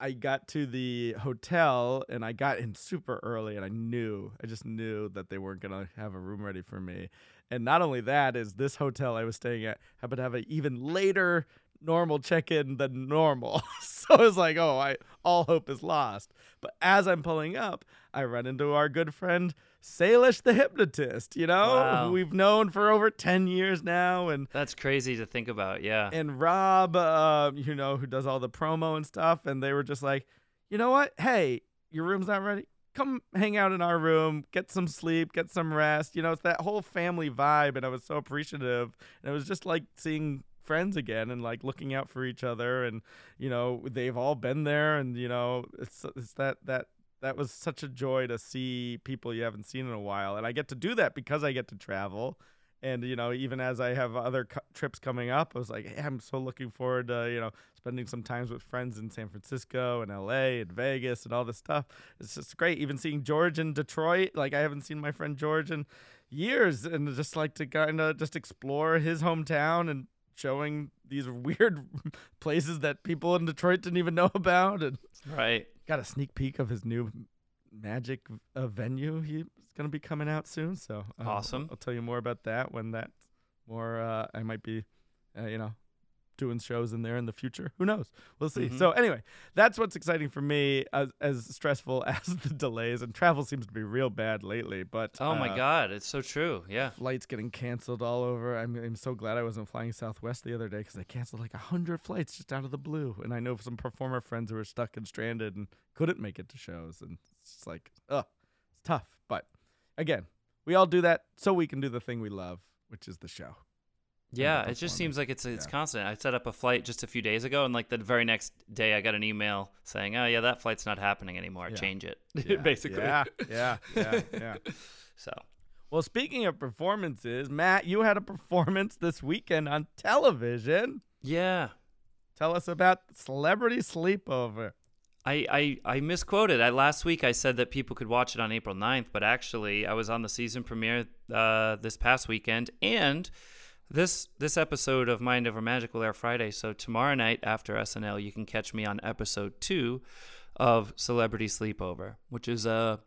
I got to the hotel and I got in super early and I knew I just knew that they weren't gonna have a room ready for me. And not only that is this hotel I was staying at happened to have an even later normal check-in than normal. so I was like, oh, I all hope is lost. But as I'm pulling up, I run into our good friend Sailesh the hypnotist, you know, Wow. who we've known for over 10 years now and That's crazy to think about. Yeah. and Rob, uh, you know, who does all the promo and stuff, and they were just like, you know what? Hey, your room's not ready. Come hang out in our room, get some sleep, get some rest. You know, it's that whole family vibe, and I was so appreciative. And it was just like seeing friends again and like looking out for each other. And you know, they've all been there, and you know, it's it's that that that was such a joy to see people you haven't seen in a while. And I get to do that because I get to travel. And you know, even as I have other trips coming up, I was like, hey, I'm so looking forward to you know spending some times with friends in San Francisco and L.A. and Vegas and all this stuff. It's just great. Even seeing George in Detroit, like I haven't seen my friend George in years, and just like to kind of just explore his hometown and showing these weird places that people in Detroit didn't even know about, and right. got a sneak peek of his new magic uh, venue he's going to be coming out soon so uh, Awesome. I'll tell you more about that when that more uh, i might be uh, you know doing shows in there in the future who knows we'll see Mhm. so anyway that's what's exciting for me as, as stressful as the delays and travel seems to be real bad lately but Oh my uh, God. It's so true. Yeah. flights getting canceled all over. I'm, I'm so glad I wasn't flying Southwest the other day because they canceled like a hundred flights just out of the blue. And I know some performer friends who were stuck and stranded and couldn't make it to shows. And it's just like, ugh, it's tough. But again, we all do that so we can do the thing we love, which is the show. Yeah, it just seems like it's it's Yeah. constant. I set up a flight just a few days ago, and like the very next day, I got an email saying, "Oh yeah, that flight's not happening anymore. Yeah. Change it." Yeah, Basically. Yeah, yeah, yeah, yeah. So Well, speaking of performances, Matt, you had a performance this weekend on television. yeah, Tell us about Celebrity Sleepover. I, I, I misquoted. I last week I said that people could watch it on April 9th, but actually I was on the season premiere uh, this past weekend, and this this episode of Mind Over Magic will air Friday. So tomorrow night after SNL, you can catch me on episode two of Celebrity Sleepover, which is a,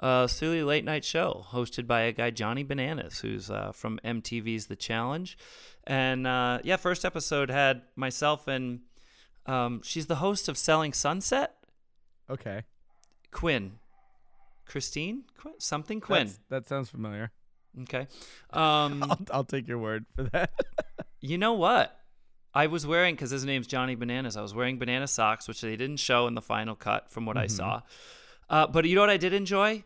a silly late night show hosted by a guy Johnny Bananas, who's uh, from MTV's The Challenge, and uh, yeah, first episode had myself and um, she's the host of Selling Sunset. Okay. Quinn. Christine? Quinn? Something Quinn. That's- that sounds familiar. Okay. Um, I'll, I'll take your word for that. you know what? I was wearing because his name's Johnny Bananas. I was wearing banana socks, which they didn't show in the final cut from what I Mhm. saw. Uh, but you know what I did enjoy?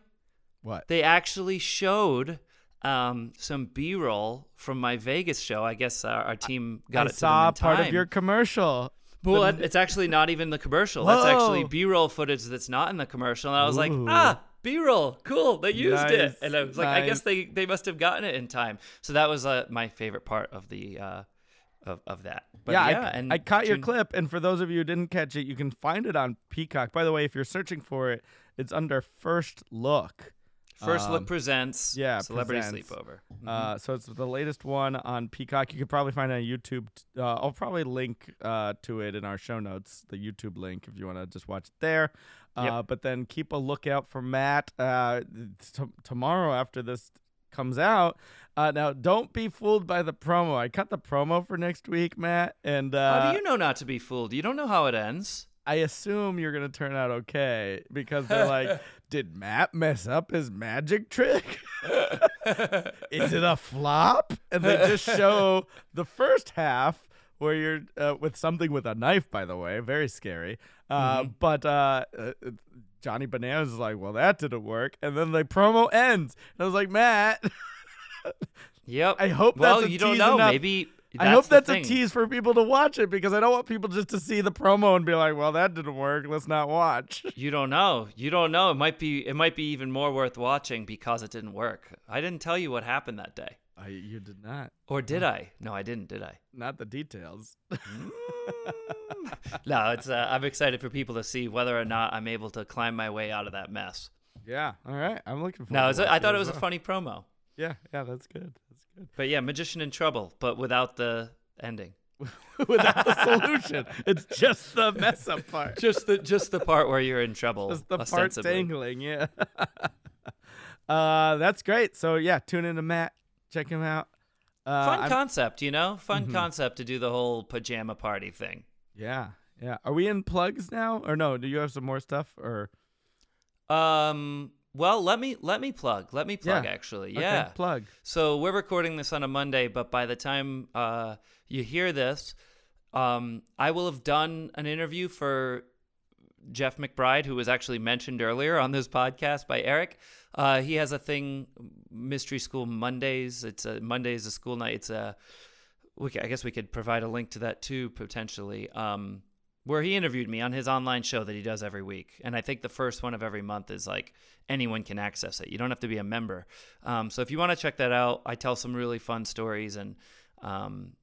What? They actually showed um, some B-roll from my Vegas show. I guess our, our team got I it saw part time. of your commercial. Well, it's actually not even the commercial. That's actually B-roll footage that's not in the commercial. And I was like, ah, B-roll, cool. They used it, and I was like, I guess they they must have gotten it in time. So that was uh, my favorite part of the uh, of of that. But yeah, yeah, I, and I caught your clip, and for those of you who didn't catch it, you can find it on Peacock. By the way, if you're searching for it, it's under First Look. First Um, Look presents yeah, Celebrity presents. Sleepover. Uh, so it's the latest one on Peacock. You could probably find it on YouTube. Uh, I'll probably link uh, to it in our show notes, the YouTube link, if you want to just watch it there. Uh, Yep. But then keep a lookout for Matt uh, t- tomorrow after this comes out. Uh, now, don't be fooled by the promo. I cut the promo for next week, Matt, and uh, how do you know not to be fooled? You don't know how it ends. I assume you're gonna turn out okay because they're like, did Matt mess up his magic trick? Is it a flop? And they just show the first half where you're uh, with something with a knife, by the way, very scary. Uh, But uh, uh, Johnny Bananas is like, well, that didn't work. And then the promo ends. And I was like, Matt, Yep. I hope well, that's a you don't tease know. enough- Maybe I hope that's thing. a tease for people to watch it because I don't want people just to see the promo and be like, well, that didn't work. Let's not watch. You don't know. You don't know. It might be. It might be even more worth watching because it didn't work. I didn't tell you what happened that day, I, you did not. or did I? No, I didn't. Did I? Not the details. No. It's. Uh, I'm excited for people to see whether or not I'm able to climb my way out of that mess. yeah. All right. I'm looking for No, it's a- I thought it was a funny promo. Yeah. Yeah. That's good. That's good. But yeah, magician in trouble, but without the ending. Without the solution, it's just the mess up part. Just the just the part where you're in trouble. Just the part dangling. Yeah. uh, that's great. So yeah, tune in to Matt. Check him out. Uh, Fun I'm- concept, you know. Fun Mhm. concept to do the whole pajama party thing. yeah. Yeah. Are we in plugs now, or no? Do you have some more stuff, or Um. Well, let me let me plug. Let me plug. Yeah. Actually, Okay, yeah. plug? So we're recording this on a Monday, but by the time uh, you hear this, um, I will have done an interview for Jeff McBride, who was actually mentioned earlier on this podcast by Eric. Uh, he has a thing, Mystery School Mondays. It's a Mondays a school night. It's a, we, I guess we could provide a link to that too potentially. Um, where he interviewed me on his online show that he does every week. And I think the first one of every month is like anyone can access it. You don't have to be a member. Um, so if you want to check that out, I tell some really fun stories and um,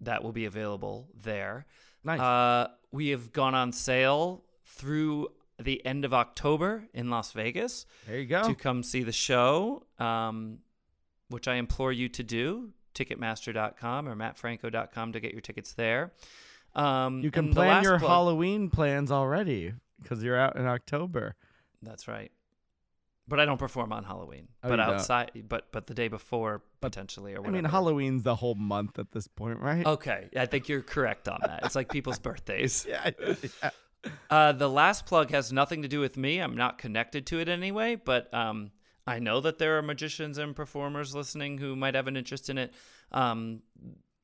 that will be available there. Nice. Uh, we have gone on sale through the end of October in Las Vegas there you go. to come see the show, um, which I implore you to do. Ticketmaster.com or mattfranco.com to get your tickets there. Um, you can plan your plug- Halloween plans already because you're out in October. That's right. But I don't perform on Halloween. Oh, but you don't. outside, but but the day before potentially or I mean, Halloween's the whole month at this point, right? Okay, I think you're correct on that. It's like people's birthdays. Yeah. yeah. Uh, the last plug has nothing to do with me. I'm not connected to it anyway, but um, I know that there are magicians and performers listening who might have an interest in it. Um,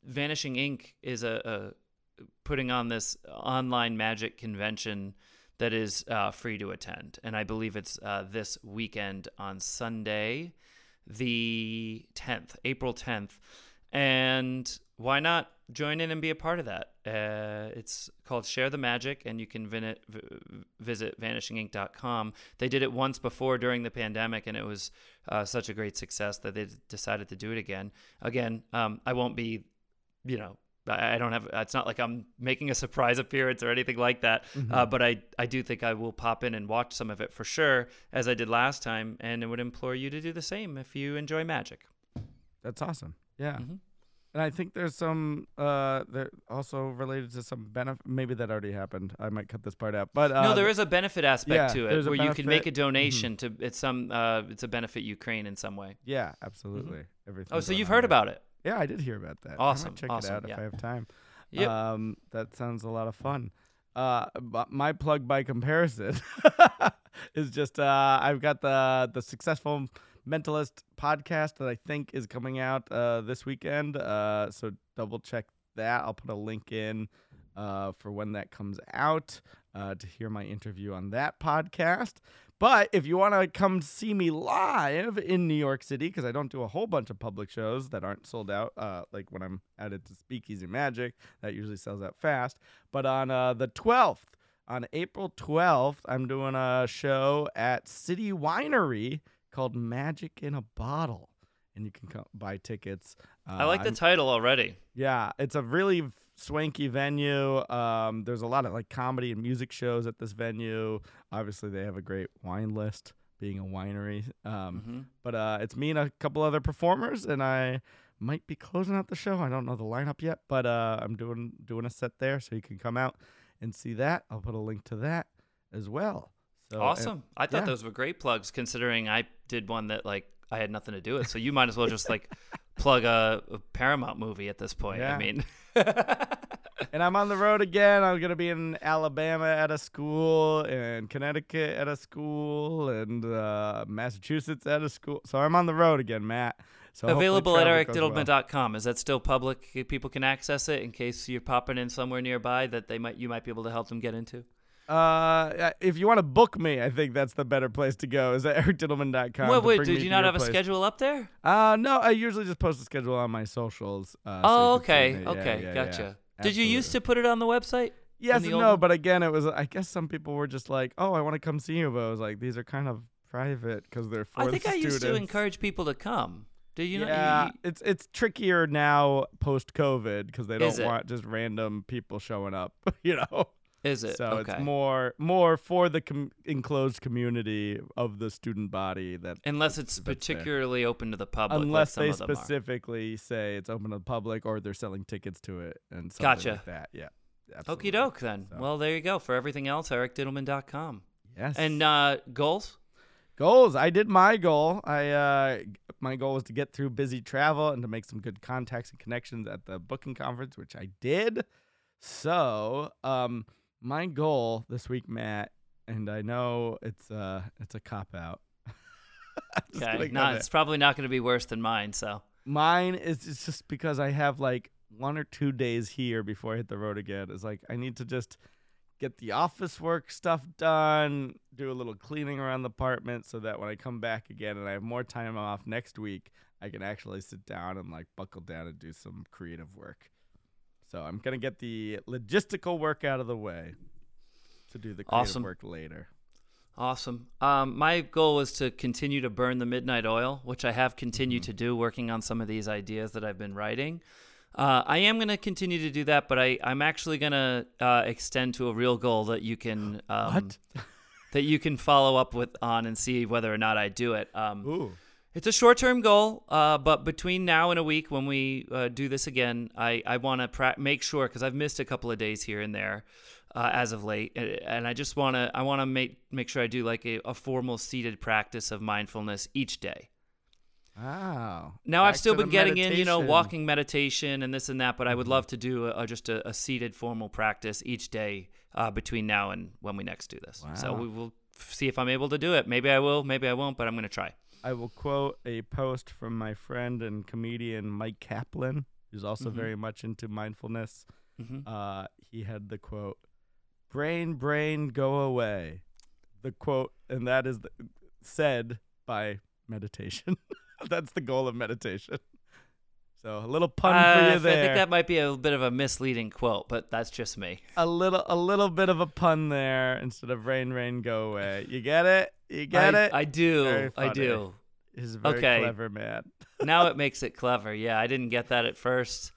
Vanishing Ink is a, a putting on this online magic convention that is uh, free to attend, and I believe it's uh, this weekend on Sunday, the 10th, April 10th, and why not join in and be a part of that? Uh, it's called Share the Magic, and you can vin- v- visit vanishingink.com. They did it once before during the pandemic, and it was uh, such a great success that they decided to do it again. Again, um, I won't be, you know, I don't have. It's not like I'm making a surprise appearance or anything like that. Uh, but I, I do think I will pop in and watch some of it for sure, as I did last time, and I would implore you to do the same if you enjoy magic. That's awesome. Yeah. Mhm. And I think there's some uh there also related to some benefit maybe that already happened. I might cut this part out. But uh no, there is a benefit aspect yeah, to it where you can make a benefit. Mm-hmm. donation to it's some uh, it's a benefit Ukraine in some way. Yeah, absolutely. Everything. Oh, so you've heard about it? Yeah, I did hear about that. Awesome, check awesome, it out yeah. if I have time. Yep. Um that sounds a lot of fun. Uh my plug by comparison is just uh I've got the the successful mentalist podcast that I think is coming out uh this weekend. Uh so double check that. I'll put a link in uh, for when that comes out uh, to hear my interview on that podcast. But if you want to come see me live in New York City, because I don't do a whole bunch of public shows that aren't sold out, uh, like when I'm added to Speakeasy Magic, that usually sells out fast. But on uh, the 12th, on April 12th, I'm doing a show at City Winery called Magic in a Bottle. And you can co- buy tickets. Uh, I like the I'm- title already. yeah, it's a really swanky venue. Um, there's a lot of like comedy and music shows at this venue. Obviously, they have a great wine list, being a winery. Um, Mhm. But uh, it's me and a couple other performers, and I might be closing out the show. I don't know the lineup yet, but uh, I'm doing doing a set there, so you can come out and see that. I'll put a link to that as well. So, and- Awesome. I thought yeah. those were great plugs considering I did one that like I had nothing to do with. So you might as well just like plug a, a Paramount movie at this point. Yeah. I mean, and I'm on the road again. I'm gonna be in Alabama at a school, and Connecticut at a school, and uh, Massachusetts at a school. So I'm on the road again, Matt. So available at goes well. Is that still public? People can access it in case you're popping in somewhere nearby that they might you might be able to help them get into. Uh, if you want to book me, I think that's the better place to go. Is at ericdittelman.com. wait, wait, did you not have a schedule up there? Uh, no, I usually just post a schedule on my socials. Uh, oh, can see okay. Yeah, okay, yeah, gotcha. yeah. Did you used to put it on the website? Yes and no, one? but again, it was. I guess some people were just like, "Oh, I want to come see you," but I was like, "These are kind of private because they're for I think I used to encourage people to come. Do you know? yeah, you- it's it's trickier now post COVID because they don't want just random people showing up. You know, is it? so okay. it's more more for the com- enclosed community of the student body that Unless it's particularly open to the public. like unless some they of them are. specifically say it's open to the public or they're selling tickets to it and something Gotcha. like that. Yeah. Okie doke then. So- Well, there you go. For everything else, ericdittelman.com. Yes. And uh, goals? Goals. I did my goal. I uh, my goal was to get through busy travel and to make some good contacts and connections at the booking conference, which I did. So, um, my goal this week, Matt, and I know it's uh it's a cop out. Okay. No, it's probably not going to be worse than mine. So Mine is it's just because I have like one or two days here before I hit the road again. It's like I need to just get the office work stuff done, do a little cleaning around the apartment so that when I come back again and I have more time off next week, I can actually sit down and like buckle down and do some creative work. So I'm gonna get the logistical work out of the way to do the creative Awesome. work later. awesome. Um, my goal was to continue to burn the midnight oil, which I have continued Mm-hmm. to do, working on some of these ideas that I've been writing. Uh, I am going to continue to do that, but I, I'm actually going to uh, extend to a real goal that you can um, that you can follow up with on and see whether or not I do it. Um, Ooh. It's a short term goal, uh, but between now and a week when we uh, do this again, I, I want to pra- make sure because I've missed a couple of days here and there uh, as of late, and- I just want to I want to make make sure I do like a, a formal seated practice of mindfulness each day. Wow. Now I've still been getting in, you know, walking meditation and this and that, but I would love to do a, a, just a, a seated formal practice each day uh, between now and when we next do this. So we will see if I'm able to do it. Maybe I will, maybe I won't, but I'm going to try. I will quote a post from my friend and comedian Mike Kaplan, who's also Mhm. very much into mindfulness. hmm Uh, he had the quote, "Brain, brain, go away." The quote, and that is the, said by meditation. That's the goal of meditation. So a little pun Uh, for you there. I think that might be a bit of a misleading quote, but that's just me. a little, a little bit of a pun there instead of rain, rain, go away. You get it? You get I, it? I do. I do. He's very okay. clever, man. now it makes it clever. Yeah, I didn't get that at first,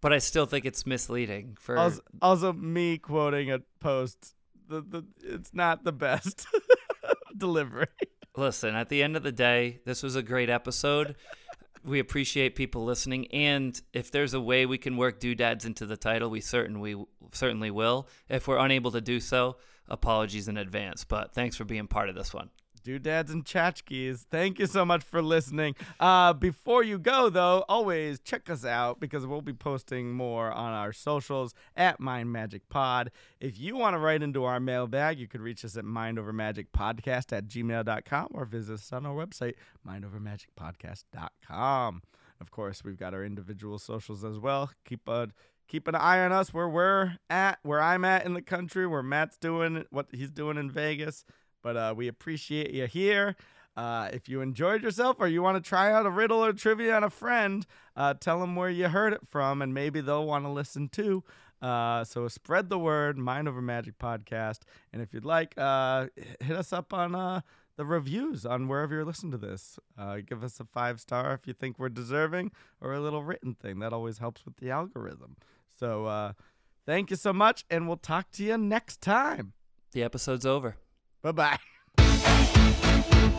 but I still think it's misleading. For Also, also me quoting a post. The, the it's not the best delivery. listen, at the end of the day, this was a great episode. We appreciate people listening, and if there's a way we can work doodads into the title, we certainly certainly will. If we're unable to do so, apologies in advance. But thanks for being part of this one. Doodads and tchotchkes, thank you so much for listening. Uh, before you go, though, always check us out because we'll be posting more on our socials at Mind Magic Pod. If you want to write into our mailbag, you could reach us at mindovermagicpodcast at gmail.com or visit us on our website, mindovermagicpodcast.com. Of course, we've got our individual socials as well. Keep a keep an eye on us where we're at, where I'm at in the country, where Matt's doing what he's doing in Vegas. But uh, we appreciate you here. Uh, if you enjoyed yourself or you want to try out a riddle or trivia on a friend, uh, tell them where you heard it from, and maybe they'll want to listen too. Uh, so spread the word, Mind Over Magic podcast, and if you'd like, uh, hit us up on uh, the reviews on wherever you're listening to this. Uh, give us a five star if you think we're deserving, or a little written thing. That always helps with the algorithm. So uh, thank you so much, and we'll talk to you next time. The episode's over. Bye bye.